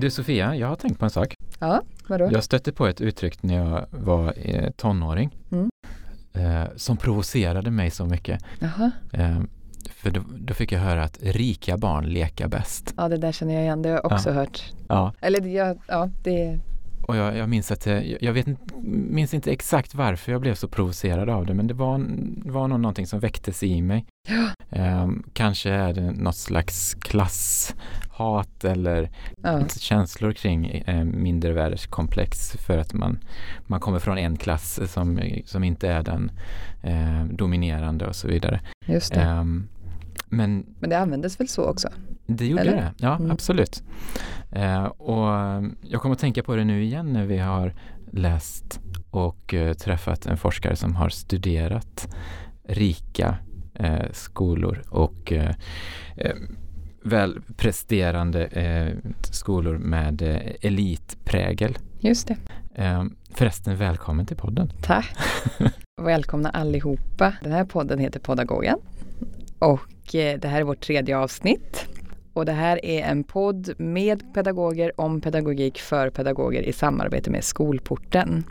Du Sofia, jag har tänkt på en sak. Ja, vadå? Jag stötte på ett uttryck när jag var eh, tonåring Mm. eh, som provocerade mig så mycket. Jaha. Eh, för då, då fick jag höra att rika barn leka bäst. Ja, det där känner jag igen. Det har jag också hört. Ja, Eller jag, ja, det... och jag, jag minns att jag, jag vet, minns inte exakt varför jag blev så provocerad av det, men det var, var nog någonting som väcktes i mig. Ja. Eh, kanske är det något slags klasshat eller Ja. känslor kring eh, mindervärdeskomplex för att man, man kommer från en klass som, som inte är den eh, dominerande och så vidare. Just det. Men Men det användes väl så också? det gjorde Eller? det, ja Mm. absolut. Eh, och jag kommer att tänka på det nu igen när vi har läst och eh, träffat en forskare som har studerat rika eh, skolor och eh, eh, välpresterande eh, skolor med eh, elitprägel. Just det. Eh, förresten, välkommen till podden. Tack. Välkomna allihopa. Den här podden heter Podagogen. Och eh, det här är vårt tredje avsnitt. Och det här är en podd med pedagoger om pedagogik för pedagoger i samarbete med Skolporten.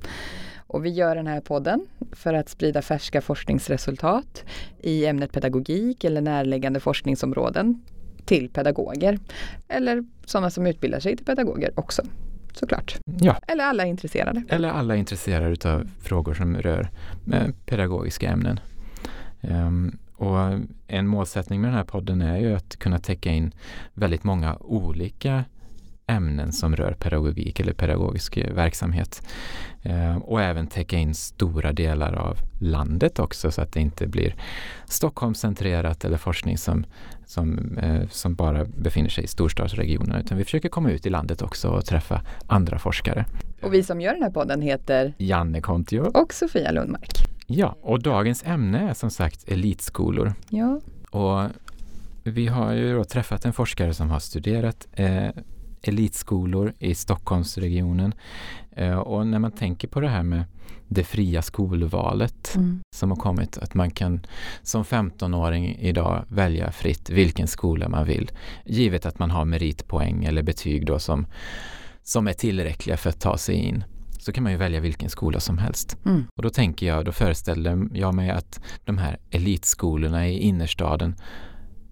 Och vi gör den här podden för att sprida färska forskningsresultat i ämnet pedagogik eller närliggande forskningsområden till pedagoger. Eller sådana som utbildar sig till pedagoger också, såklart. Ja, Eller alla intresserade. eller alla intresserade av frågor som rör eh, pedagogiska ämnen. Ehm, och en målsättning med den här podden är ju att kunna täcka in väldigt många olika ämnen som rör pedagogik eller pedagogisk eh, verksamhet. Ehm, och även täcka in stora delar av landet också så att det inte blir Stockholmscentrerat eller forskning som, som, eh, som bara befinner sig i storstadsregionerna utan vi försöker komma ut i landet också och träffa andra forskare. Och vi som gör den här podden heter Janne Kontio. och Sofia Lundmark. Ja, och dagens ämne är som sagt elitskolor. Ja, Och vi har ju träffat en forskare som har studerat eh, elitskolor i Stockholmsregionen. Eh, och när man tänker på det här med det fria skolvalet mm. som har kommit, att man kan som 15-åring idag välja fritt vilken skola man vill, givet att man har meritpoäng eller betyg då som, som är tillräckliga för att ta sig in så kan man ju välja vilken skola som helst. Mm. Och då tänker jag, då föreställer jag mig att de här elitskolorna i innerstaden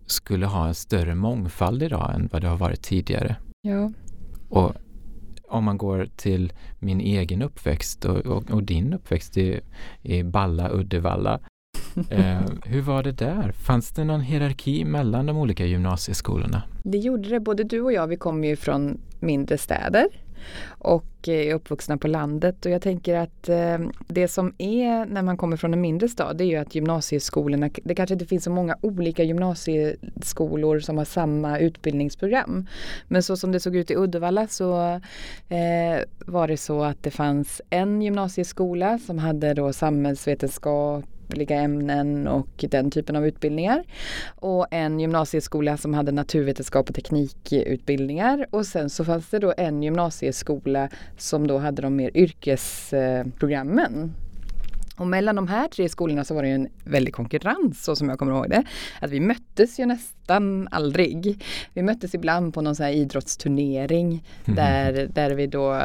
skulle ha en större mångfald idag än vad det har varit tidigare. ja. Och om man går till min egen uppväxt och, och, och din uppväxt i, i Balla, Uddevalla. Eh, hur var det där? Fanns det någon hierarki mellan de olika gymnasieskolorna? Det gjorde det. Både du och jag, vi kommer ju från mindre städer och eh, är uppvuxna på landet och jag tänker att eh, det som är när man kommer från en mindre stad det är ju att gymnasieskolorna, det kanske inte finns så många olika gymnasieskolor som har samma utbildningsprogram. Men så som det såg ut i Uddevalla så eh, var det så att det fanns en gymnasieskola som hade då samhällsvetenskap samhällsvetenskapliga ämnen och den typen av utbildningar. Och en gymnasieskola som hade naturvetenskap och teknikutbildningar. Och sen så fanns det då en gymnasieskola som då hade de mer yrkesprogrammen. Och mellan de här tre skolorna så var det en väldig konkurrens så som jag kommer ihåg det. Att vi möttes ju nästan aldrig. Vi möttes ibland på någon sån här idrottsturnering där, där vi då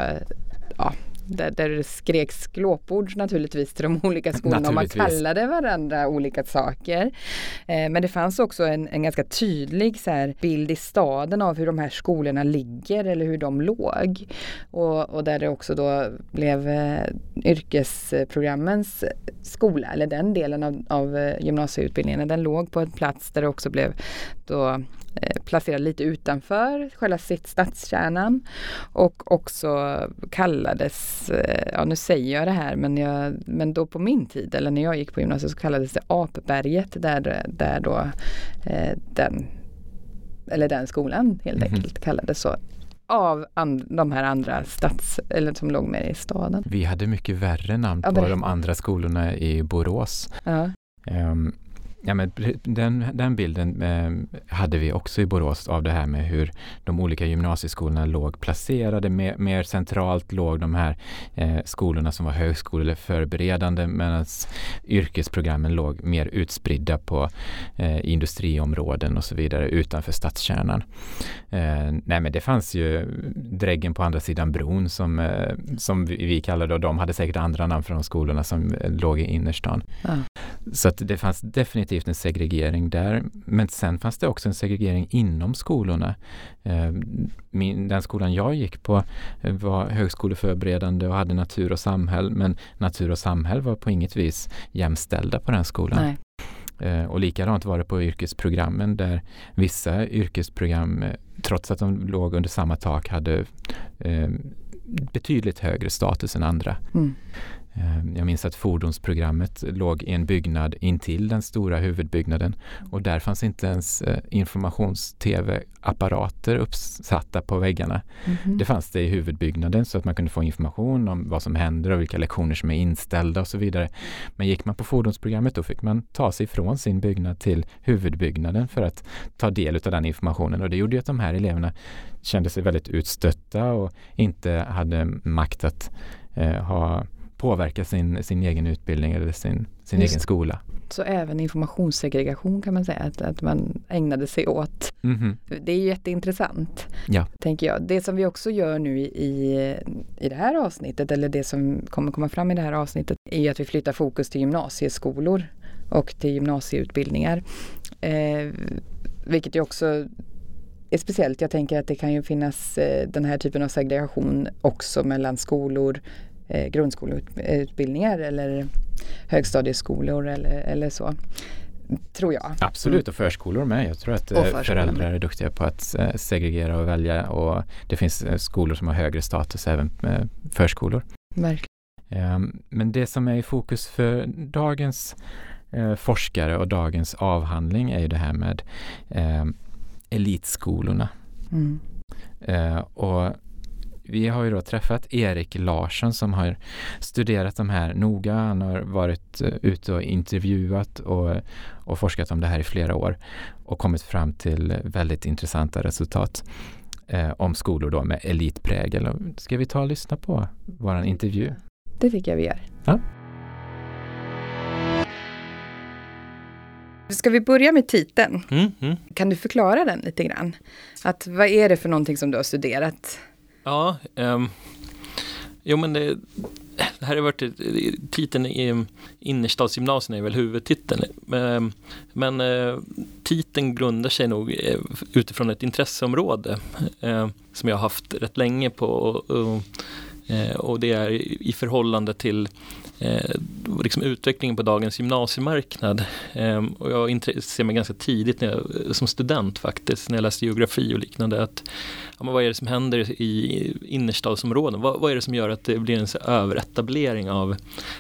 ja, där, där det skreks glåpord naturligtvis till de olika skolorna och man kallade varandra olika saker. Eh, men det fanns också en, en ganska tydlig så här, bild i staden av hur de här skolorna ligger eller hur de låg. Och, och där det också då blev eh, yrkesprogrammens skola, eller den delen av, av eh, gymnasieutbildningen, den låg på en plats där det också blev då placerad lite utanför själva sitt stadskärnan och också kallades, eh, ja nu säger jag det här men, jag, men då på min tid eller när jag gick på gymnasiet så kallades det Apberget där, där då eh, den, eller den skolan helt Mhm. enkelt kallades så av de här andra stads, eller som låg mer i staden. Vi hade mycket värre namn Ja, på de andra skolorna i Borås. Ja, Ehm, Ja, men den, den bilden eh, hade vi också i Borås av det här med hur de olika gymnasieskolorna låg placerade. Mer, mer centralt låg de här eh, skolorna som var högskole eller förberedande medan yrkesprogrammen låg mer utspridda på eh, industriområden och så vidare utanför stadskärnan. Eh, nej men det fanns ju Dräggen på andra sidan bron som, eh, som vi, vi kallade och de hade säkert andra namn för de skolorna som eh, låg i innerstan. Ja. Så att det fanns definitivt en segregering där. Men sen fanns det också en segregering inom skolorna. Eh, min, den skolan jag gick på eh, var högskoleförberedande och hade natur och samhäll. Men natur och samhäll var på inget vis jämställda på den skolan. Nej. Eh, och likadant var det på yrkesprogrammen där vissa yrkesprogram, trots att de låg under samma tak, hade betydligt högre status än andra. Mm. Ehm, jag minns att fordonsprogrammet låg i en byggnad intill den stora huvudbyggnaden och där fanns inte ens eh, informations-tv-apparater uppsatta på väggarna. Mm -hmm. Det fanns det i huvudbyggnaden så att man kunde få information om vad som händer och vilka lektioner som är inställda och så vidare. Men gick man på fordonsprogrammet då fick man ta sig från sin byggnad till huvudbyggnaden för att ta del av den informationen och det gjorde att de här eleverna kände sig väldigt utstötta och inte hade makt att eh, ha påverka sin, sin egen utbildning eller sin, sin egen skola. Så även informationssegregation kan man säga att, att man ägnade sig åt. Mm -hmm. Det är jätteintressant. Ja. Tänker jag. Det som vi också gör nu i, i det här avsnittet eller det som kommer komma fram i det här avsnittet är ju att vi flyttar fokus till gymnasieskolor och till gymnasieutbildningar. Eh, vilket ju också är speciellt. Jag tänker att det kan ju finnas eh, den här typen av segregation också mellan skolor eh, grundskoleutbildningar eller högstadieskolor eller, eller så. Tror jag. Absolut, och förskolor med. Jag tror att eh, föräldrar är duktiga på att eh, segregera och välja och det finns eh, skolor som har högre status, även förskolor. Verkligen. Ehm, men det som är i fokus för dagens forskare och dagens avhandling är ju det här med ehm, elitskolorna. Mm. och vi har ju då träffat Erik Larsson som har studerat de här noga. Han har varit uh, ute och intervjuat och, och forskat om det här i flera år och kommit fram till väldigt intressanta resultat uh, om skolor då med elitprägel. Ska vi ta och lyssna på vår intervju? Det tycker jag vi gör. Ja. Ska vi börja med titeln? Mm, mm. Kan du förklara den lite grann? Att vad är det för någonting som du har studerat? Ja, um, jo men det, det här har varit titeln i ehm, innerstadsgymnasierna är väl huvudtiteln. Ehm, men, men titeln grundar sig nog eh, utifrån ett intresseområde som jag har haft rätt länge på och eh, det är i förhållande till eh, liksom utvecklingen på dagens gymnasiemarknad. Eh, och jag intresserade mig ganska tidigt när jag, eh, som student faktiskt, när jag läste geografi och liknande. Att, ja, vad är det som händer i innerstadsområden? Vad, vad är det som gör att det blir en så överetablering av,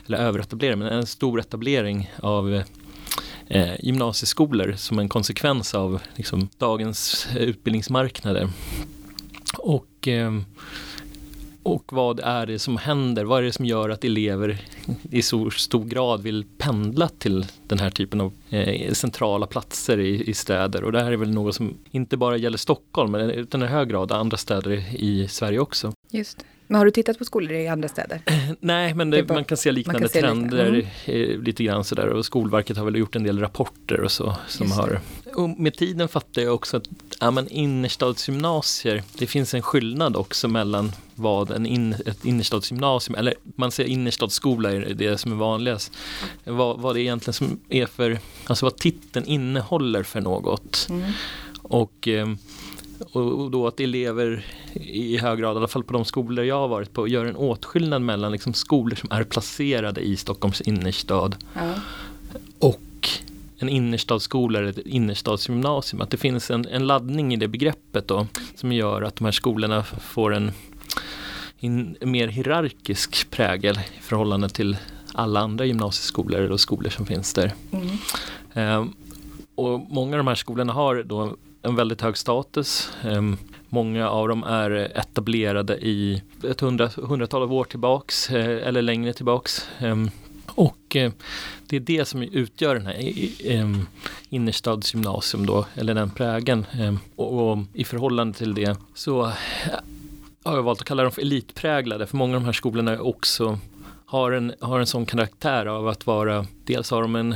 eller överetablering, men en stor etablering av eh, gymnasieskolor som en konsekvens av liksom, dagens eh, utbildningsmarknader. Och eh, och vad är det som händer? Vad är det som gör att elever i så stor grad vill pendla till den här typen av eh, centrala platser i, i, städer? Och det här är väl något som inte bara gäller Stockholm utan i hög grad andra städer i Sverige också. Just men har du tittat på skolor i andra städer? Nej, men det, man kan se liknande kan trender se lite. Mm. lite grann sådär och Skolverket har väl gjort en del rapporter och så som har och med tiden fattar jag också att ja, men innerstadsgymnasier, det finns en skillnad också mellan vad en in, ett innerstadsgymnasium, eller man säger innerstadsskola är det som är vanligast, vad, vad det egentligen som är för, alltså vad titeln innehåller för något. Mm. Och, ehm, och då att elever i hög grad, i alla fall på de skolor jag har varit på, gör en åtskillnad mellan liksom skolor som är placerade i Stockholms innerstad ja. och en innerstadsskola eller ett innerstadsgymnasium. Att det finns en, en laddning i det begreppet då som gör att de här skolorna får en, en mer hierarkisk prägel i förhållande till alla andra gymnasieskolor och skolor som finns där. Mm. Um, och många av de här skolorna har då en väldigt hög status. Ehm, många av dem är etablerade i ett hundra, hundratal av år tillbaks eh, eller längre tillbaks. Ehm, och eh, det är det som utgör den här ehm, innerstadsgymnasium då, eller den prägen. Och, i förhållande till det så eh, har jag valt att kalla dem för elitpräglade, för många av de här skolorna är också har en, har en sån karaktär av att vara, dels har de en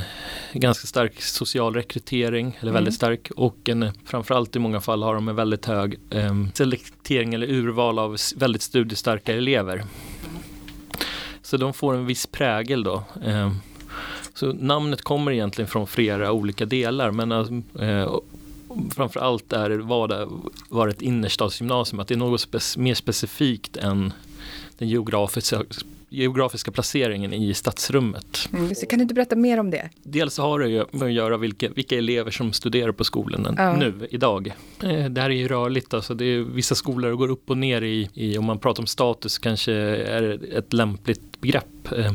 ganska stark social rekrytering, eller väldigt mm. stark, och en, framförallt i många fall har de en väldigt hög eh, selektering eller urval av väldigt studiestarka elever. Så de får en viss prägel då. Eh, så namnet kommer egentligen från flera olika delar, men eh, framförallt är det, var det var ett innerstadsgymnasium, att det är något spe mer specifikt än den geografiska geografiska placeringen i stadsrummet. Mm. kan du inte berätta mer om det? Dels har det ju med att göra vilka, vilka elever som studerar på skolan ja. nu, idag. Eh, det här är ju rörligt, alltså det är, vissa skolor går upp och ner i, i, om man pratar om status kanske är ett lämpligt begrepp. Eh,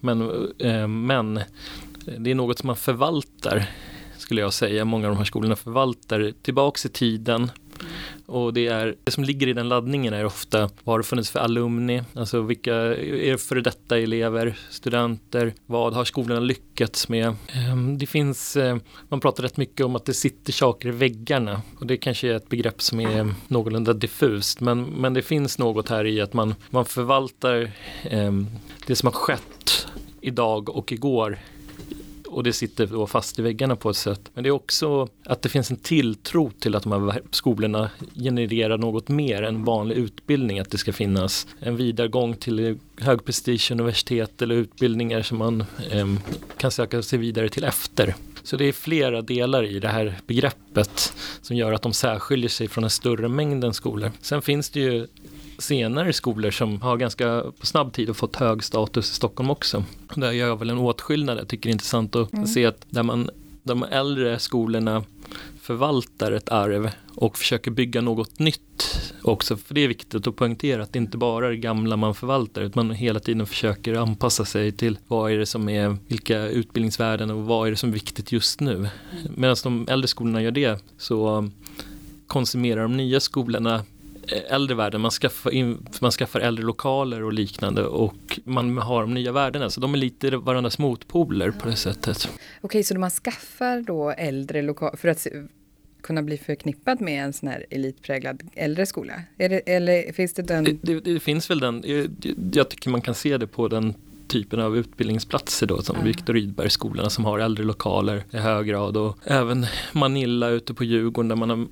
men, eh, men det är något som man förvaltar skulle jag säga. Många av de här skolorna förvaltar tillbaks i tiden och det, är, det som ligger i den laddningen är ofta vad har det funnits för alumni, alltså vilka är det före detta elever, studenter, vad har skolorna lyckats med? Ehm, det finns, eh, man pratar rätt mycket om att det sitter saker i väggarna. Och det kanske är ett begrepp som är någorlunda diffust. Men, men det finns något här i att man, man förvaltar ehm, det som har skett idag och igår och det sitter då fast i väggarna på ett sätt. Men det är också att det finns en tilltro till att de här skolorna genererar något mer än vanlig utbildning. Att det ska finnas en vidaregång till högprestige universitet eller utbildningar som man eh, kan söka sig vidare till efter. Så det är flera delar i det här begreppet som gör att de särskiljer sig från den större mängden skolor. Sen finns det ju senare skolor som har ganska på snabb tid och fått hög status i Stockholm också. Där gör jag väl en åtskillnad. Jag tycker det är intressant att mm. se att där man, de äldre skolorna förvaltar ett arv och försöker bygga något nytt också. För det är viktigt att poängtera att det inte bara är det gamla man förvaltar utan man hela tiden försöker anpassa sig till vad är det som är, vilka utbildningsvärden och vad är det som är viktigt just nu. Medan de äldre skolorna gör det så konsumerar de nya skolorna äldre värden, man skaffar, in, man skaffar äldre lokaler och liknande och man har de nya värdena. Så de är lite varandras motpoler på det sättet. Okej, så man skaffar då äldre lokaler för att kunna bli förknippad med en sån här elitpräglad äldre skola? Det, eller finns det den? Det, det, det, finns väl den, jag, tycker man kan se det på den typen av utbildningsplatser då som mm. Viktor Rydbergsskolorna som har äldre lokaler i hög grad och även Manilla ute på Djurgården där man har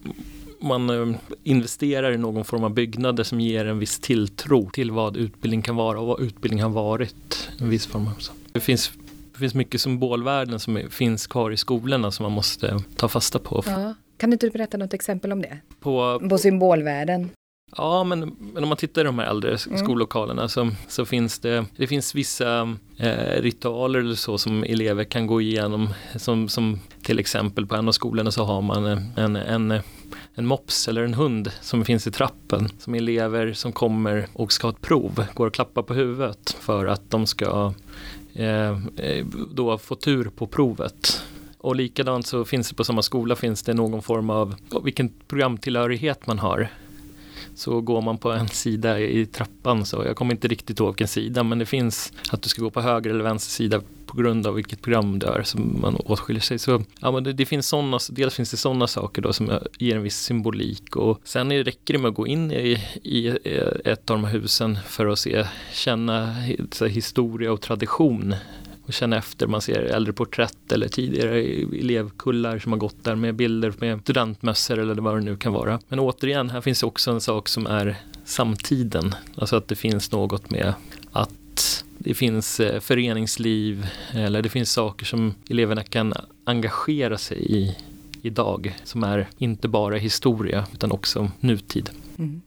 man eh, investerar i någon form av byggnader som ger en viss tilltro till vad utbildning kan vara och vad utbildning har varit. En viss form av. Det finns det finns mycket symbolvärden som finns kvar i skolorna som man måste ta fasta på. Ja. Kan du inte berätta något exempel om det? På, på symbolvärden? Ja, men, men om man tittar i de här äldre mm. skollokalerna så, så finns det, det finns vissa eh, ritualer eller så som elever kan gå igenom. Som, som till exempel på en av skolorna så har man en, en, en mops eller en hund som finns i trappen som elever som kommer och ska ha ett prov går och klappar på huvudet för att de ska eh, eh då få tur på provet. Och likadant så finns det på samma skola finns det någon form av vilken programtillhörighet man har så går man på en sida i trappan så jag kommer inte riktigt ihåg vilken sida men det finns att du ska gå på höger eller vänster sida på grund av vilket program du är som man åtskiljer sig. Så ja, men det, det finns såna, dels finns det sådana saker då som ger en viss symbolik och sen är, räcker det med att gå in i, i ett av de här husen för att se, känna här, historia och tradition och känna efter. Man ser äldre porträtt eller tidigare elevkullar som har gått där med bilder med studentmössor eller vad det nu kan vara. Men återigen, här finns också en sak som är samtiden. Alltså att det finns något med att det finns eh, föreningsliv eller det finns saker som eleverna kan engagera sig i idag som är inte bara historia utan också nutid. Mm.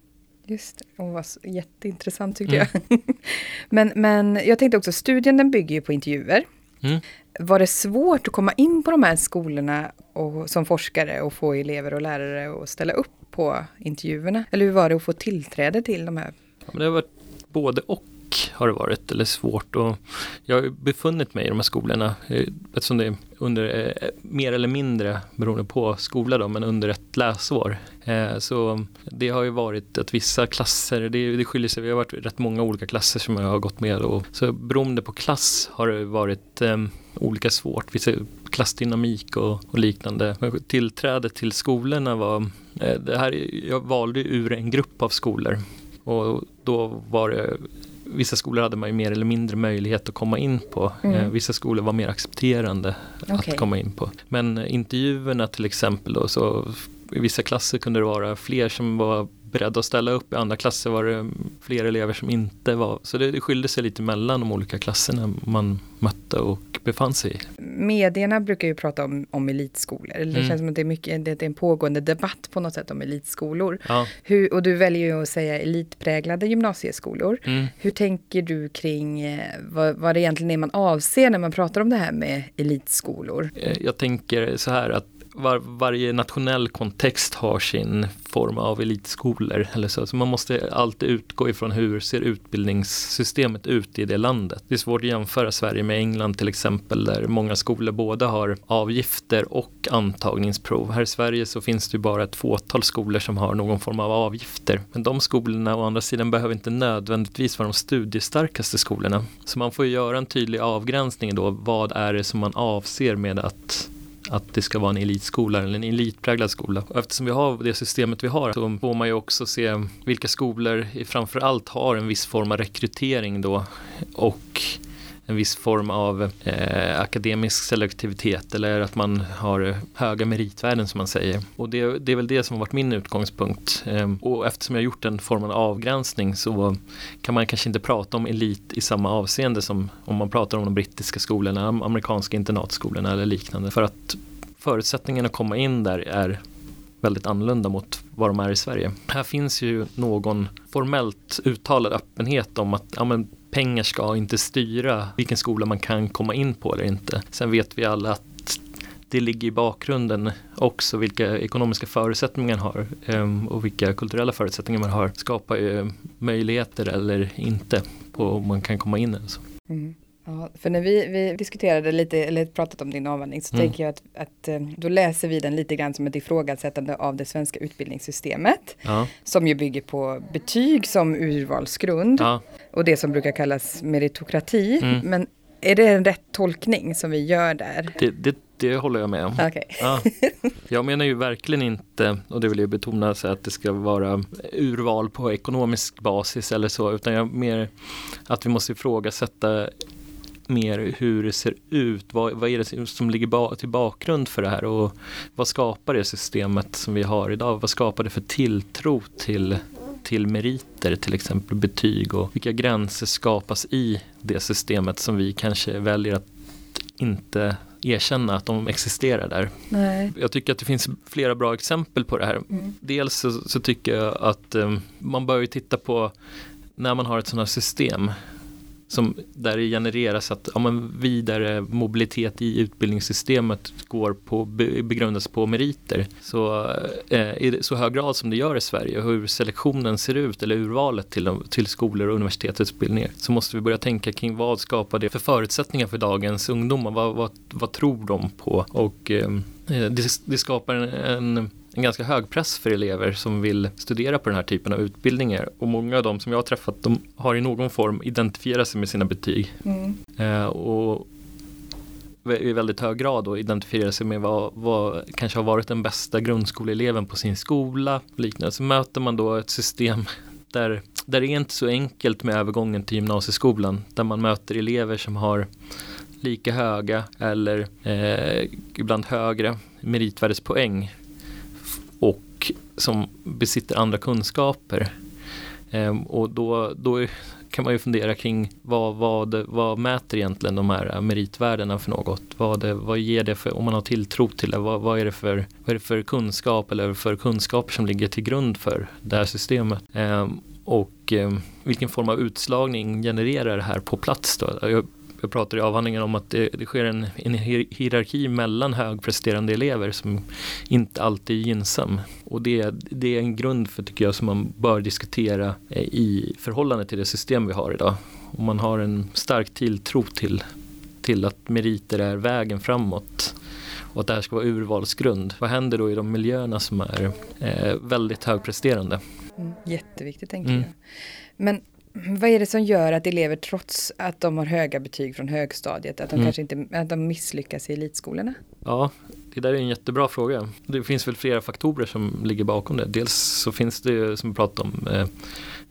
Just det, det var jätteintressant tyckte mm. jag. men, men jag tänkte också, studien den bygger ju på intervjuer. Mm. Var det svårt att komma in på de här skolorna och, som forskare och få elever och lärare att ställa upp på intervjuerna? Eller hur var det att få tillträde till de här? Ja, det har varit både och matematik har det varit, eller svårt. Och jag har befunnit mig i de här skolorna, eh, eftersom det är under, eh, mer eller mindre, beroende på skola då, men under ett läsår. Eh, så det har ju varit att vissa klasser, det, det skiljer sig, vi har varit rätt många olika klasser som jag har gått med. Och, så beroende på klass har det varit ehm, olika svårt. Vissa klassdynamik och, och liknande. Tillträdet till skolorna var, det här, jag valde ur en grupp av skolor och då var det Vissa skolor hade man ju mer eller mindre möjlighet att komma in på. Mm. Eh, vissa skolor var mer accepterande okay. att komma in på. Men intervjuerna till exempel då, så i vissa klasser kunde det vara fler som var beredda att ställa upp. I andra klasser var det fler elever som inte var. Så det, det skilde sig lite mellan de olika klasserna man mötte och befann sig i. Medierna brukar ju prata om, om elitskolor. Det mm. känns som att det är, mycket, det är en pågående debatt på något sätt om elitskolor. Ja. Hur, och du väljer ju att säga elitpräglade gymnasieskolor. Mm. Hur tänker du kring eh, vad, vad det egentligen är man avser när man pratar om det här med elitskolor? Eh, jag tänker så här att var, varje nationell kontext har sin form av elitskolor. Eller så. så man måste alltid utgå ifrån hur ser utbildningssystemet ut i det landet. Det är svårt att jämföra Sverige med England till exempel där många skolor både har avgifter och antagningsprov. Här i Sverige så finns det bara ett fåtal skolor som har någon form av avgifter. Men de skolorna å andra sidan behöver inte nödvändigtvis vara de studiestarkaste skolorna. Så man får göra en tydlig avgränsning då. Vad är det som man avser med att att det ska vara en elitskola eller en elitpräglad skola. Och eftersom vi har det systemet vi har så får man ju också se vilka skolor framförallt har en viss form av rekrytering då och en viss form av eh, akademisk selektivitet eller att man har höga meritvärden som man säger. Och det, det är väl det som har varit min utgångspunkt. Eh, och eftersom jag gjort den formen av avgränsning så kan man kanske inte prata om elit i samma avseende som om man pratar om de brittiska skolorna, amerikanska internatskolorna eller liknande. För att förutsättningarna att komma in där är väldigt annorlunda mot vad de är i Sverige. Här finns ju någon formellt uttalad öppenhet om att ja, men pengar ska inte styra vilken skola man kan komma in på eller inte. Sen vet vi alla att det ligger i bakgrunden också vilka ekonomiska förutsättningar man har ehm, och vilka kulturella förutsättningar man har skapar ju eh, möjligheter eller inte på om man kan komma in. Alltså. Mm. Ja, för när vi, vi diskuterade lite, eller pratat om din avhandling, så mm. tänker jag att, att, eh, då läser vi den lite grann som ett ifrågasättande av det svenska utbildningssystemet. Ja. Som ju bygger på betyg som urvalsgrund. Ja. Och det som brukar kallas meritokrati. Mm. Men är det en rätt tolkning som vi gör där? Det, det, det håller jag med om. Okay. Ja. Jag menar ju verkligen inte, och det vill jag betona, så att det ska vara urval på ekonomisk basis eller så, utan jag mer att vi måste ifrågasätta mer hur det ser ut. Vad, vad är det som ligger ba till bakgrund för det här och vad skapar det systemet som vi har idag? Vad skapar det för tilltro till, till meriter, till exempel betyg och vilka gränser skapas i det systemet som vi kanske väljer att inte erkänna att de existerar där. Nej. Jag tycker att det finns flera bra exempel på det här. Mm. Dels så, så, tycker jag att um, man bör titta på när man har ett sådant här system som, där det genereras att ja, men vidare mobilitet i utbildningssystemet går på, begrundas på meriter. Så eh, i så hög grad som det gör i Sverige hur selektionen ser ut eller urvalet till, till skolor och universitetsutbildningar så måste vi börja tänka kring vad skapar det för förutsättningar för dagens ungdomar? Vad, vad, vad tror de på? Och eh, det, det skapar en, en en ganska hög press för elever som vill studera på den här typen av utbildningar. Och många av dem som jag har träffat, de har i någon form identifierat sig med sina betyg. Mm. Eh, och i väldigt hög grad då identifiera sig med vad, vad kanske har varit den bästa grundskoleeleven på sin skola. Liknande. Så möter man då ett system där, där det är inte så enkelt med övergången till gymnasieskolan. Där man möter elever som har lika höga eller eh, ibland högre meritvärdespoäng och som besitter andra kunskaper. Ehm, och då, då kan man ju fundera kring vad, vad, vad mäter egentligen de här meritvärdena för något? Vad, vad ger det för, om man har tilltro till det, vad, vad, är det för, vad är det för kunskap eller för kunskaper som ligger till grund för det här systemet? Ehm, och ehm, vilken form av utslagning genererar det här på plats då? Jag jag pratar i avhandlingen om att det, det sker en, en hierarki mellan högpresterande elever som inte alltid är gynnsam. Och det, det är en grund för, tycker jag, som man bör diskutera eh, i förhållande till det system vi har idag. och man har en stark tilltro till, till att meriter är vägen framåt och att det här ska vara urvalsgrund. Vad händer då i de miljöerna som är eh, väldigt högpresterande? Mm, jätteviktigt tänker mm. jag. Men vad är det som gör att elever trots att de har höga betyg från högstadiet, att de mm. kanske inte att de misslyckas i elitskolorna? Ja, det där är en jättebra fråga. Det finns väl flera faktorer som ligger bakom det. Dels så finns det som vi pratade om eh,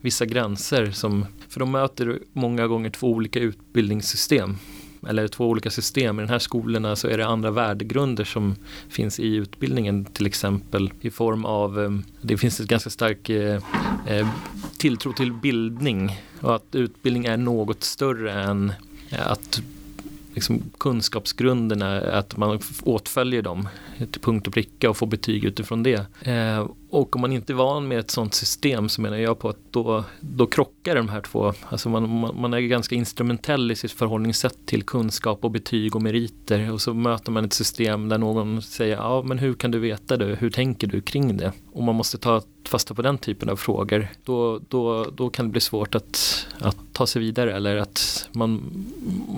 vissa gränser som, för de möter många gånger två olika utbildningssystem eller två olika system. I de här skolorna så är det andra värdegrunder som finns i utbildningen till exempel i form av, eh, det finns ett ganska stark eh, eh, tilltro till bildning och att utbildning är något större än eh, att liksom, kunskapsgrunderna, att man åtföljer dem till punkt och pricka och får betyg utifrån det. Eh, och om man inte är van med ett sånt system så menar jag på att då, då krockar de här två. Alltså man, man, man är ganska instrumentell i sitt förhållningssätt till kunskap och betyg och meriter och så möter man ett system där någon säger ja men hur kan du veta det, hur tänker du kring det? Och man måste ta fasta på den typen av frågor. Då, då, då kan det bli svårt att, att ta sig vidare eller att man,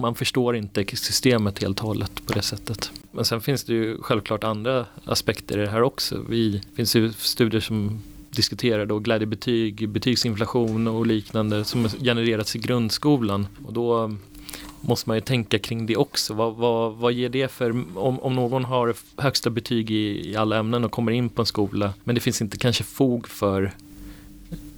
man förstår inte systemet helt och hållet på det sättet. Men sen finns det ju självklart andra aspekter i det här också. Vi, finns ju studier som diskuterar då glädjebetyg, betygsinflation och liknande som genererats i grundskolan. Och då måste man ju tänka kring det också. Vad, vad, vad ger det för, om, om någon har högsta betyg i, i alla ämnen och kommer in på en skola men det finns inte kanske fog för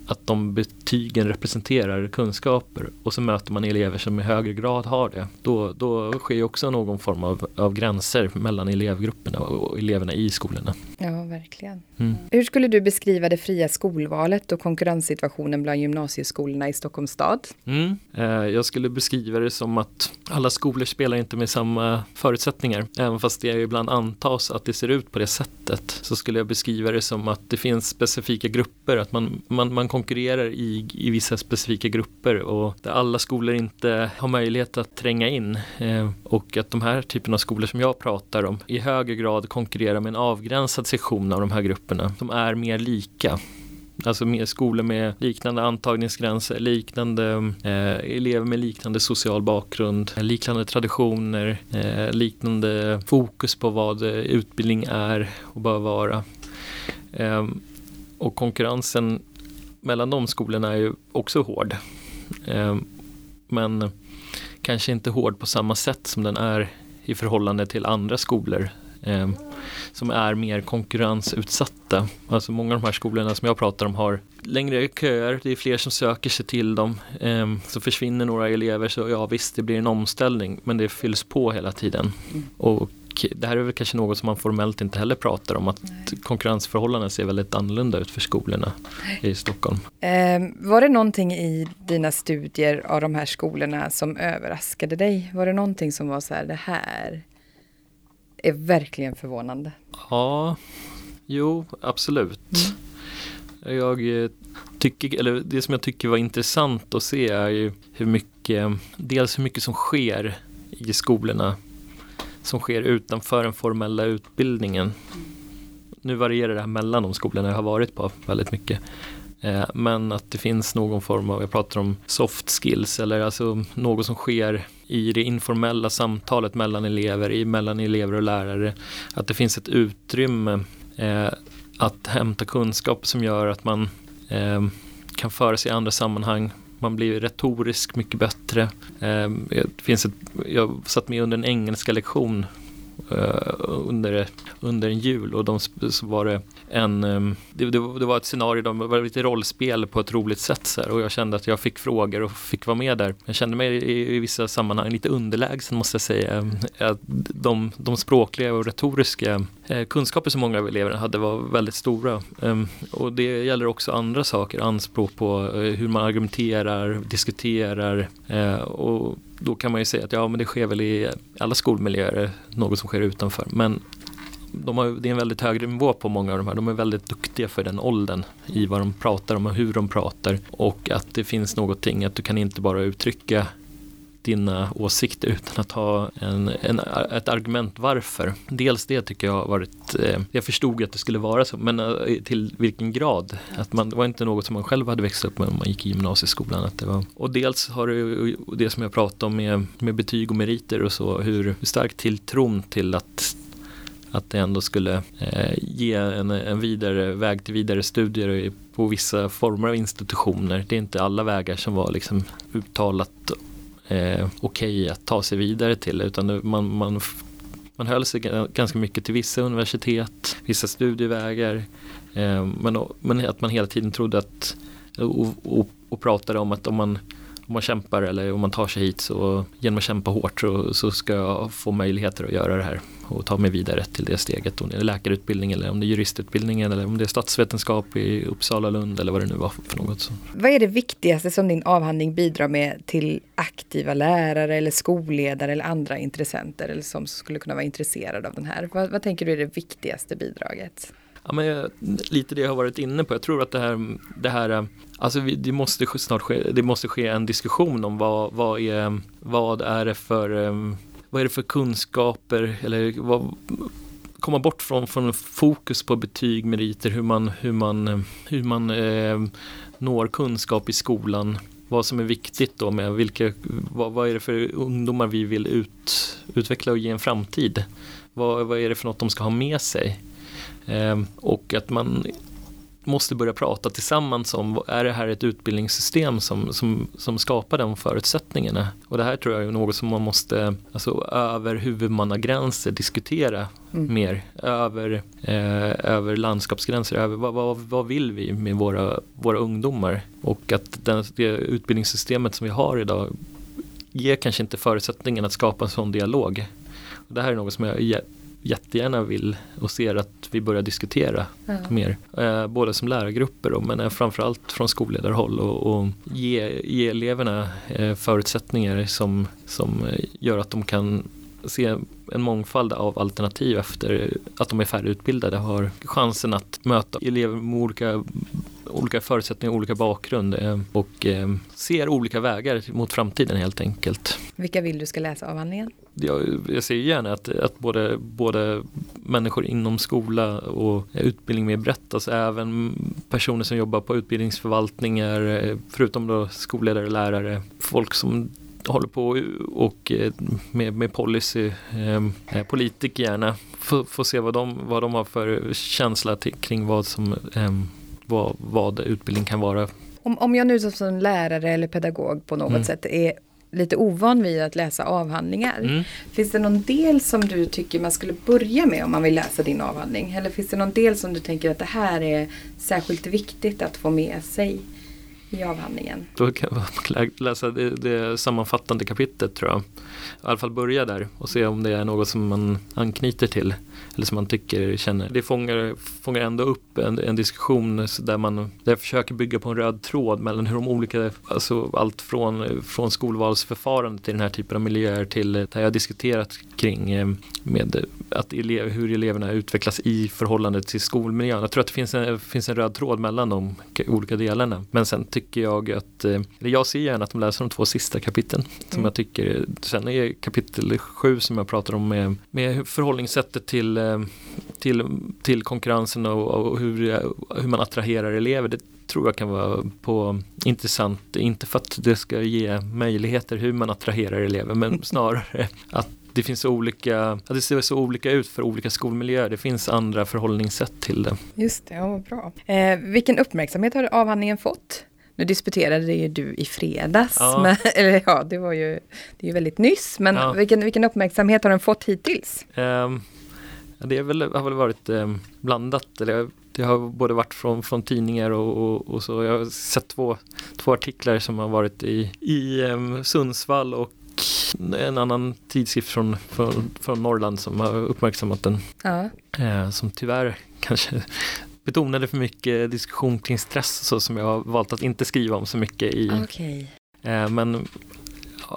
att de betygen representerar kunskaper och så möter man elever som i högre grad har det. Då, då sker också någon form av, av gränser mellan elevgrupperna och eleverna i skolorna. Ja, verkligen. Mm. Hur skulle du beskriva det fria skolvalet och konkurrenssituationen bland gymnasieskolorna i Stockholms stad? Mm. Eh, jag skulle beskriva det som att alla skolor spelar inte med samma förutsättningar. Även fast det ibland antas att det ser ut på det sättet så skulle jag beskriva det som att det finns specifika grupper, att man, man, man konkurrerar i, i vissa specifika grupper och där alla skolor inte har möjlighet att tränga in. Eh, och att de här typen av skolor som jag pratar om i högre grad konkurrerar med en avgränsad sektion av de här grupperna som är mer lika. Alltså med skolor med liknande antagningsgränser, liknande eh, elever med liknande social bakgrund, eh, liknande traditioner, eh, liknande fokus på vad eh, utbildning är och bör vara. Eh, och konkurrensen mellan de skolorna är ju också hård. Eh, men kanske inte hård på samma sätt som den är i förhållande till andra skolor eh, som är mer konkurrensutsatta. Alltså många av de här skolorna som jag pratar om har längre köer, det är fler som söker sig till dem. Eh, så försvinner några elever så ja visst det blir en omställning men det fylls på hela tiden. Mm. Och det här är väl kanske något som man formellt inte heller pratar om, att konkurrensförhållanden ser väldigt annorlunda ut för skolorna i Stockholm. Eh, var det någonting i dina studier av de här skolorna som överraskade dig? Var det någonting som var så här, det här är verkligen förvånande? Ja, jo, absolut. Mm. Jag eh, tycker, eller det som jag tycker var intressant att se är ju hur mycket, dels hur mycket som sker i skolorna som sker utanför den formella utbildningen. Nu varierar det här mellan de skolorna jag har varit på väldigt mycket. Eh, men att det finns någon form av, jag pratar om soft skills eller alltså något som sker i det informella samtalet mellan elever, mellan elever och lärare. Att det finns ett utrymme eh, att hämta kunskap som gör att man eh, kan föra sig i andra sammanhang man blir retorisk mycket bättre. Eh, det finns ett, jag satt med under en engelska lektion Eh, under, under en jul och de, så var det en, ehm, det, det, det, var ett scenario, det var lite rollspel på ett roligt sätt så här, och jag kände att jag fick frågor och fick vara med där. Jag kände mig i, i vissa sammanhang lite underlägsen måste jag säga. Ehm, att de, de språkliga och retoriska Eh, kunskaper som många av eleverna hade var väldigt stora. Ehm, och det gäller också andra saker, anspråk på eh, hur man argumenterar, diskuterar eh, och då kan man ju säga att ja men det sker väl i alla skolmiljöer, något som sker utanför. Men de har, det är en väldigt hög nivå på många av de här. De är väldigt duktiga för den åldern i vad de pratar om och hur de pratar. Och att det finns någonting att du kan inte bara uttrycka dina åsikter utan att ha en, en, ett argument varför. Dels det tycker jag har varit, eh, jag förstod att det skulle vara så, men eh, till vilken grad. Att man, det var inte något som man själv hade växt upp med när man gick i gymnasieskolan. Att det var, och dels har du det som jag pratade om med, med betyg och meriter och så, hur, hur stark tilltron till att att det ändå skulle eh, ge en, en vidare väg till vidare studier på vissa former av institutioner. Det är inte alla vägar som var liksom uttalat eh, okej okay att ta sig vidare till utan man, man, man höll sig ganska mycket till vissa universitet, vissa studievägar eh, men, men att man hela tiden trodde att och, och, och pratade om att om man om man kämpar eller om man tar sig hit så genom att kämpa hårt så, så ska jag få möjligheter att göra det här och ta mig vidare till det steget. Om det är läkarutbildning eller om det är juristutbildningen eller om det är statsvetenskap i Uppsala, Lund eller vad det nu var för något. Så. Vad är det viktigaste som din avhandling bidrar med till aktiva lärare eller skolledare eller andra intressenter eller som skulle kunna vara intresserade av den här? Vad, vad tänker du är det viktigaste bidraget? Ja, men lite det jag har varit inne på. Jag tror att det här, det här eh, alltså det måste snart ske, det måste ske en diskussion om vad, vad, är, vad är det för eh, vad är det för kunskaper eller vad, komma bort från, från fokus på betyg, meriter, hur man, hur man, eh, hur man eh, når kunskap i skolan. Vad som är viktigt då med vilka, vad, vad är det för ungdomar vi vill ut, utveckla och ge en framtid. Vad, vad är det för något de ska ha med sig? Eh, och att man måste börja prata tillsammans om, är det här ett utbildningssystem som, som, som skapar de förutsättningarna? Och det här tror jag är något som man måste, alltså över huvudmannagränser diskutera mm. mer, över, eh, över landskapsgränser, över vad, vad, vad vill vi med våra, våra ungdomar? Och att den, det utbildningssystemet som vi har idag ger kanske inte förutsättningen att skapa en sån dialog. Och det här är något som jag jättegärna vill och ser att vi börjar diskutera ja. mer. Eh, både som lärargrupper och, men eh, framförallt från skolledarhåll och, och ge, ge eleverna eh, förutsättningar som, som gör att de kan se en mångfald av alternativ efter att de är färdigutbildade har chansen att möta elever med olika olika förutsättningar, olika bakgrund eh, och eh, ser olika vägar mot framtiden helt enkelt. Vilka vill du ska läsa avhandlingen? Jag, jag ser gärna att, att både, både människor inom skola och utbildning mer brett, alltså även personer som jobbar på utbildningsförvaltningar, eh, förutom då skolledare, lärare, folk som håller på och med, med policy, eh, politiker gärna, få, få se vad de, vad de har för känsla till, kring vad som eh, vad, vad utbildning kan vara. Om, om jag nu som lärare eller pedagog på något mm. sätt är lite ovan vid att läsa avhandlingar. Mm. Finns det någon del som du tycker man skulle börja med om man vill läsa din avhandling? Eller finns det någon del som du tänker att det här är särskilt viktigt att få med sig i avhandlingen? Då kan man läsa det, det sammanfattande kapitlet tror jag. I alla fall börja där och se om det är något som man anknyter till eller som man tycker känner. Det fångar, fångar ändå upp en, en diskussion där man där jag försöker bygga på en röd tråd mellan hur de olika, alltså allt från, från skolvalsförfarande till den här typen av miljöer till eh, där jag diskuterat kring eh, med att elev, hur eleverna utvecklas i förhållande till skolmiljön. Jag tror att det finns en, finns en röd tråd mellan de olika delarna. Men sen tycker jag att, eh, jag ser gärna att de läser de två sista kapitlen som mm. jag tycker, sen är kapitel sju som jag pratar om med, med förhållningssättet till Eh, till, till konkurrensen och, och hur, hur man attraherar elever. Det tror jag kan vara på intressant, inte för att det ska ge möjligheter hur man attraherar elever, men snarare att det finns olika, att det ser så olika ut för olika skolmiljöer. Det finns andra förhållningssätt till det. Just det, ja, bra. Eh, vilken uppmärksamhet har avhandlingen fått? Nu disputerade ju du i fredags, ja. Men, eller ja, det var ju, det är ju väldigt nyss, men ja. vilken, vilken uppmärksamhet har den fått hittills? Um, det är väl, har väl varit eh, blandat. Eller det har både varit från, från tidningar och, och, och, så. Jag har sett två, två artiklar som har varit i, i eh, Sundsvall och en annan tidskrift från, från, från Norrland som har uppmärksammat den. Ja. Eh, som tyvärr kanske betonade för mycket diskussion kring stress så som jag har valt att inte skriva om så mycket i. Okay. Eh, men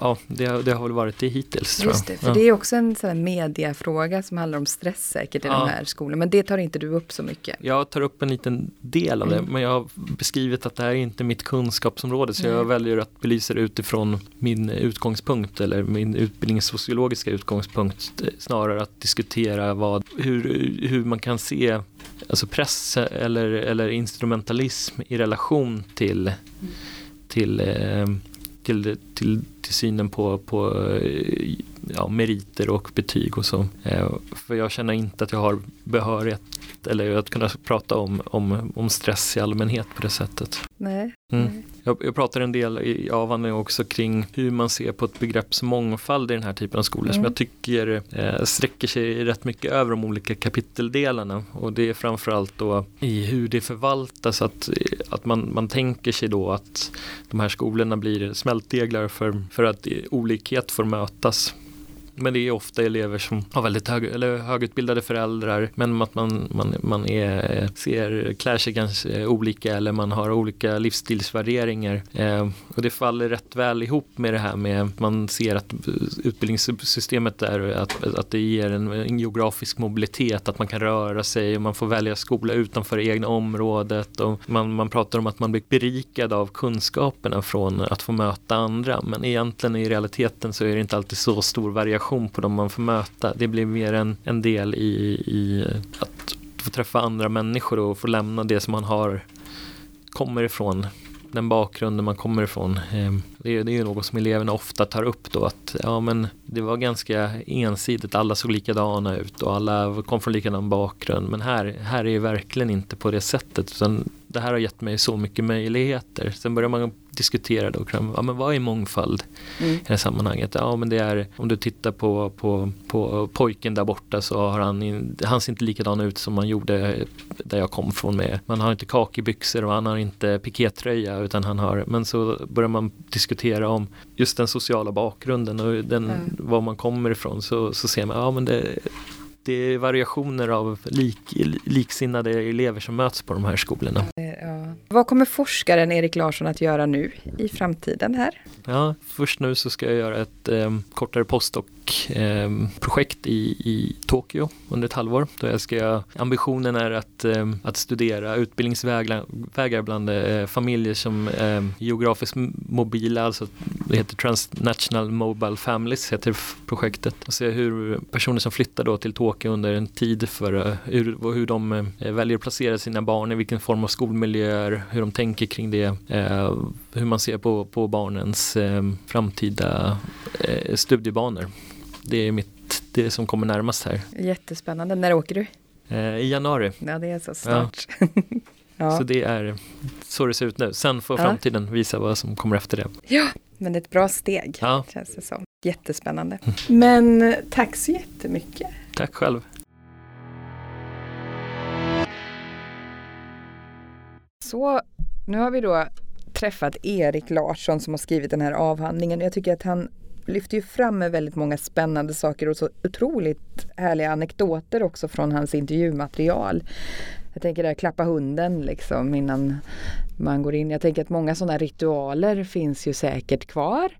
ja, det, det har väl varit det hittills. Just det, för ja. det är också en sån här mediafråga som handlar om stress säkert i Ja. de här skolorna. Men det tar inte du upp så mycket. Jag tar upp en liten del av det, Mm. men jag har beskrivit att det här är inte mitt kunskapsområde, så Nej. jag väljer att belysa det utifrån min utgångspunkt eller min utbildningssociologiska utgångspunkt, eh, snarare att diskutera vad, hur, hur man kan se alltså press eller, eller instrumentalism i relation till, till, eh, till, till, till synen på, på eh, ja, meriter och betyg och så. Eh, För jag känner inte att jag har behörighet eller att kunna prata om, om, om stress i allmänhet på det sättet. Nej. Mm. Nej. Jag, jag pratar en del i avhandlingen också kring hur man ser på ett begrepp som mångfald i den här typen av skolor som Mm. jag tycker eh, sträcker sig rätt mycket över de olika kapiteldelarna och det är framförallt då i hur det förvaltas att, att man, man tänker sig då att de här skolorna blir smältdeglar för, för att olikhet får mötas. Men det är ofta elever som har väldigt hög, eller högutbildade föräldrar men att man, man, man är, ser, klär sig ganska olika eller man har olika livsstilsvärderingar. Eh, och det faller rätt väl ihop med det här med att man ser att utbildningssystemet är att, att det ger en, en geografisk mobilitet, att man kan röra sig och man får välja skola utanför det egna området och man, man pratar om att man blir berikad av kunskaperna från att få möta andra men egentligen i realiteten så är det inte alltid så stor variation på dem man får möta. Det blir mer en, en del i, i att få träffa andra människor och få lämna det som man har kommer ifrån den bakgrunden man kommer ifrån. Ehm, det är, det är ju något som eleverna ofta tar upp då att ja men det var ganska ensidigt, alla såg likadana ut och alla kom från likadan bakgrund men här, här är det verkligen inte på det sättet utan det här har gett mig så mycket möjligheter. Sen börjar man diskutera då, ja men vad är mångfald Mm. i det här sammanhanget? Ja men det är, om du tittar på, på, på pojken där borta så har han, in, han ser inte likadan ut som man gjorde där jag kom från med. Man har inte kakibyxor och han har inte pikétröja utan han har, men så börjar man diskutera om just den sociala bakgrunden och den, Mm. var man kommer ifrån så, så ser man, ja men det det är variationer av lik, liksinnade elever som möts på de här skolorna. Eh, Ja. Vad kommer forskaren Erik Larsson att göra nu i framtiden här? Ja, först nu så ska jag göra ett eh, kortare postdoc-projekt ehm, i, i Tokyo under ett halvår. Då jag ska, ambitionen är att, eh, att studera utbildningsvägar bland eh, familjer som eh, geografiskt mobila, alltså det heter Transnational Mobile Families heter projektet. Och se hur personer som flyttar då till Tokyo under en tid för eh, hur, hur de eh, väljer att placera sina barn, i vilken form av skolmiljöer, hur de tänker kring det, eh, hur man ser på, på barnens eh, framtida eh, studiebanor. Det är mitt, det som kommer närmast här. Jättespännande. När åker du? Eh, I januari, Ja, det är så snart. Ja, så det är så det ser ut nu. Sen får Ja. framtiden visa vad som kommer efter det. men det är ett bra steg. Ja, Känns det som. Jättespännande. Men eh, tack så jättemycket. tack själv. Så nu har vi då träffat Erik Larsson som har skrivit den här avhandlingen. Jag tycker att han lyfter ju fram med väldigt många spännande saker och så otroligt härliga anekdoter också från hans intervjumaterial. Jag tänker där klappa hunden liksom innan man går in. Jag tänker att många sådana ritualer finns ju säkert kvar.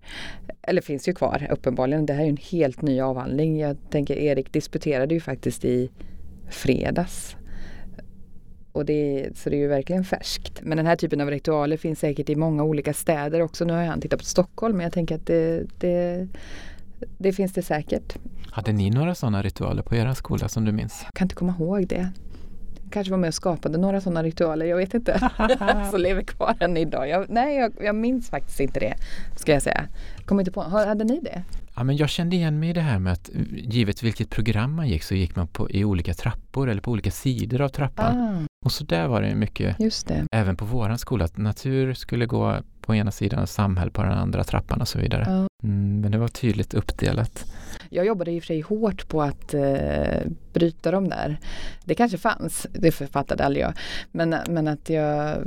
Eller finns ju kvar uppenbarligen. Det här är ju en helt ny avhandling. Jag tänker Erik disputerade ju faktiskt i fredags. Och det, så det är ju verkligen färskt. Men den här typen av ritualer finns säkert i många olika städer också. Nu har han tittat på Stockholm men jag tänker att det, det, det finns det säkert. Hade ni några sådana ritualer på era skola som du minns? Jag kan inte komma ihåg det. Kanske var med och skapade några sådana ritualer, jag vet inte. Så lever kvar än idag. Jag, nej, jag, jag minns faktiskt inte det, ska jag säga. Kommer inte på, hade ni det? Ja, men jag kände igen mig i det här med att givet vilket program man gick så gick man på, i olika trappor eller på olika sidor av trappan. Ah, Och så där var det mycket, det. även på våran skola, att natur skulle gå på ena sidan och samhälle på den andra trappan och så vidare. Ja. Mm, men det var tydligt uppdelat. Jag jobbade i och för sig hårt på att eh, bryta dem där. Det kanske fanns, det författade aldrig jag. Men, men att jag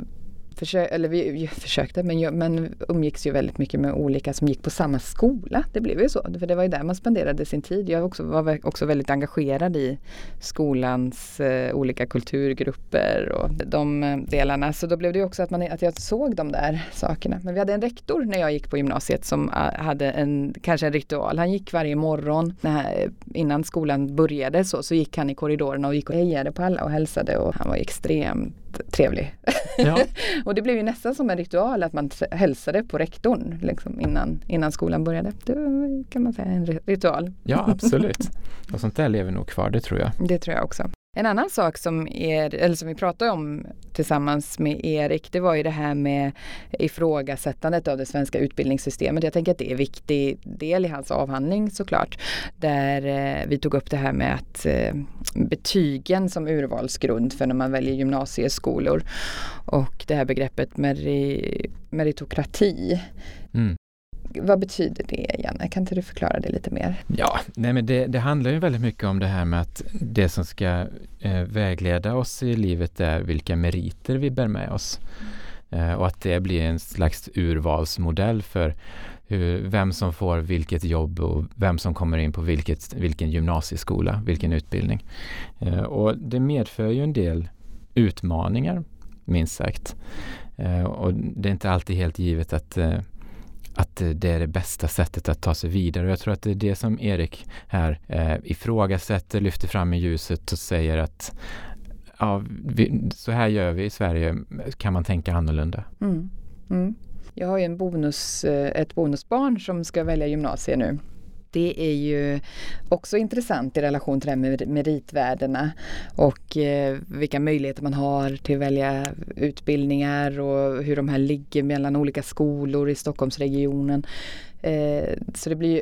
försö eller vi, försökte, men, jag, men umgicks ju väldigt mycket med olika som gick på samma skola. Det blev ju så, för det var ju där man spenderade sin tid. Jag också, var också väldigt engagerad i skolans eh, olika kulturgrupper och de eh, delarna. Så då blev det ju också att, man, att jag såg de där sakerna. Men vi hade en rektor när jag gick på gymnasiet som eh, hade en, kanske en ritual. Han gick varje morgon när, eh, innan skolan började så, så gick han i korridorerna och gick och hejade på alla och hälsade och han var extremt trevlig. Ja. och det blev ju nästan som en ritual att man hälsade på rektorn liksom, innan, innan skolan började. Det kan man säga en ritual. Ja, absolut. Och sånt där lever nog kvar, det tror jag. Det tror jag också. En annan sak som, er, eller som vi pratade om tillsammans med Erik, det var ju det här med ifrågasättandet av det svenska utbildningssystemet. Jag tänker att det är en viktig del i hans avhandling såklart. Där eh, vi tog upp det här med att eh, betygen som urvalsgrund för när man väljer gymnasieskolor och det här begreppet meri, meritokrati. Mm vad betyder det Janne? Kan inte du förklara det lite mer? Ja, nej men det, det handlar ju väldigt mycket om det här med att det som ska eh, vägleda oss i livet är vilka meriter vi bär med oss. Eh, och att det blir en slags urvalsmodell för hur, vem som får vilket jobb och vem som kommer in på vilket, vilken gymnasieskola, vilken utbildning. Eh, och det medför ju en del utmaningar, minst sagt. Eh, och det är inte alltid helt givet att eh, att det är det bästa sättet att ta sig vidare. Och jag tror att det är det som Erik här eh, ifrågasätter, lyfter fram i ljuset och säger att ja, vi, så här gör vi i Sverige, kan man tänka annorlunda? Mm. Mm. Jag har ju en bonus, eh, ett bonusbarn som ska välja gymnasie nu det är ju också intressant i relation till det här med meritvärdena och eh, vilka möjligheter man har till att välja utbildningar och hur de här ligger mellan olika skolor i Stockholmsregionen. Eh, så det blir ju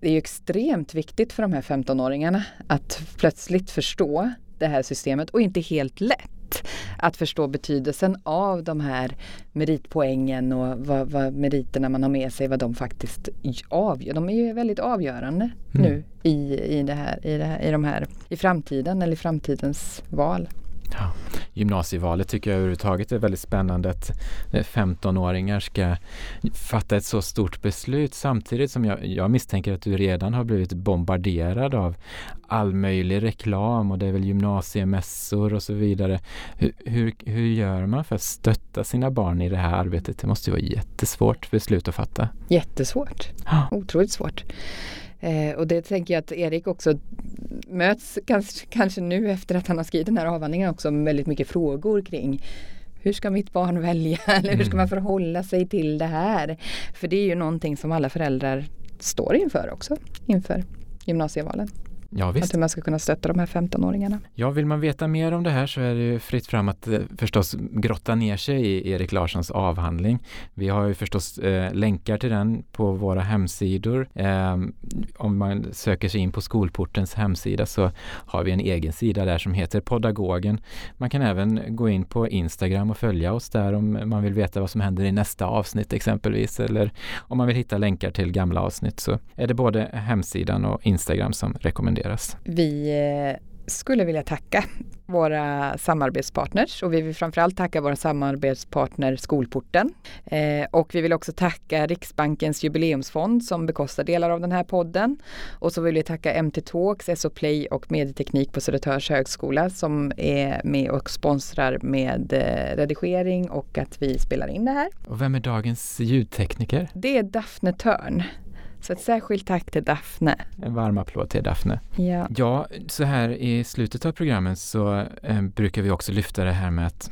det är ju extremt viktigt för de här 15-åringarna att plötsligt förstå det här systemet och inte helt lätt att förstå betydelsen av de här meritpoängen och vad, vad meriterna man har med sig, vad de faktiskt avgör. De är ju väldigt avgörande mm. nu i, i, det här, i, det här, i de här, i framtiden eller i framtidens val. Ja. Gymnasievalet tycker jag överhuvudtaget är väldigt spännande att 15-åringar ska fatta ett så stort beslut samtidigt som jag, jag misstänker att du redan har blivit bombarderad av all möjlig reklam och det är väl gymnasiemässor och så vidare. Hur, hur, hur gör man för att stötta sina barn i det här arbetet? Det måste ju vara jättesvårt beslut att fatta. Jättesvårt. Ja. Otroligt svårt. Eh, och det tänker jag att Erik också möts kanske, kanske nu efter att han har skrivit den här avhandlingen också med väldigt mycket frågor kring hur ska mitt barn välja eller hur ska man mm. förhålla sig till det här? För det är ju någonting som alla föräldrar står inför också inför gymnasievalen. Ja, visst. Att hur man ska kunna stötta de här 15-åringarna. Ja, vill man veta mer om det här så är det ju fritt fram att eh, förstås grotta ner sig i Erik Larssons avhandling. Vi har ju förstås eh, länkar till den på våra hemsidor. Eh, om man söker sig in på Skolportens hemsida så har vi en egen sida där som heter Podagogen. Man kan även gå in på Instagram och följa oss där om man vill veta vad som händer i nästa avsnitt exempelvis eller om man vill hitta länkar till gamla avsnitt så är det både hemsidan och Instagram som rekommenderas rekommenderas. Vi eh, skulle vilja tacka våra samarbetspartners och vi vill framförallt tacka våra samarbetspartner Skolporten. Eh, och vi vill också tacka Riksbankens jubileumsfond som bekostar delar av den här podden. Och så vill vi tacka MT Talks, SO Play och Medieteknik på Södertörns högskola som är med och sponsrar med eh, redigering och att vi spelar in det här. Och vem är dagens ljudtekniker? Det är Daphne Törn. Så ett särskilt tack till Daphne. En varm applåd till Daphne. Ja, ja så här i slutet av programmet så eh, brukar vi också lyfta det här med att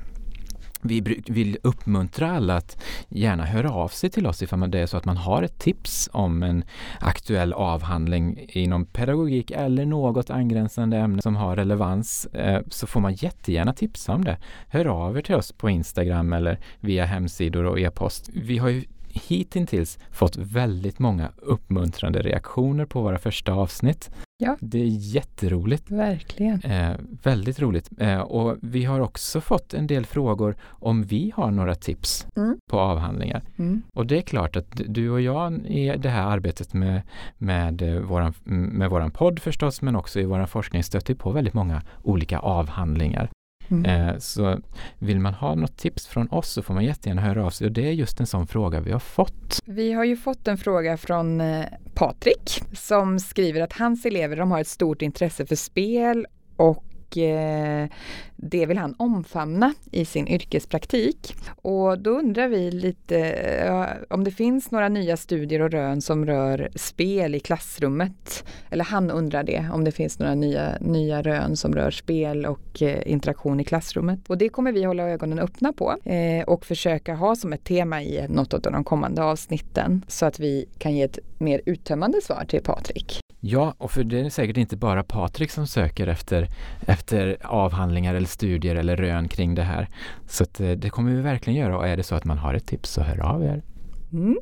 vi vill uppmuntra alla att gärna höra av sig till oss ifall det är så att man har ett tips om en aktuell avhandling inom pedagogik eller något angränsande ämne som har relevans eh, så får man jättegärna tipsa om det. Hör av er till oss på Instagram eller via hemsidor och e-post. Vi har ju hittills fått väldigt många uppmuntrande reaktioner på våra första avsnitt. Ja. Det är jätteroligt. Verkligen. Eh, väldigt roligt. Eh, och vi har också fått en del frågor om vi har några tips mm. på avhandlingar. Mm. Och det är klart att du och jag i det här arbetet med, med, eh, våran, med våran podd förstås, men också i våran forskning stöter på väldigt många olika avhandlingar. Mm. Eh, så vill man ha något tips från oss så får man jättegärna höra av sig och det är just en sån fråga vi har fått. Vi har ju fått en fråga från eh, Patrik som skriver att hans elever de har ett stort intresse för spel och och eh, det vill han omfamna i sin yrkespraktik. Och då undrar vi lite om det finns några nya studier och rön som rör spel i klassrummet. Eller han undrar det, om det finns några nya, nya rön som rör spel och eh, interaktion i klassrummet. Och det kommer vi hålla ögonen öppna på eh, och försöka ha som ett tema i något av de kommande avsnitten så att vi kan ge ett mer uttömmande svar till Patrik. Ja, och för det är säkert inte bara Patrik som söker efter, efter avhandlingar eller studier eller rön kring det här. Så eh, det kommer vi verkligen göra och är det så att man har ett tips så hör av er. Mm.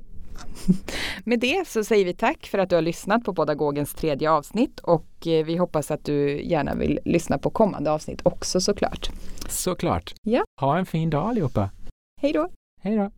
Med det så säger vi tack för att du har lyssnat på Podagogens tredje avsnitt och eh, vi hoppas att du gärna vill lyssna på kommande avsnitt också såklart. Såklart. Ja. Ha en fin dag allihopa. Hej då. Hej då.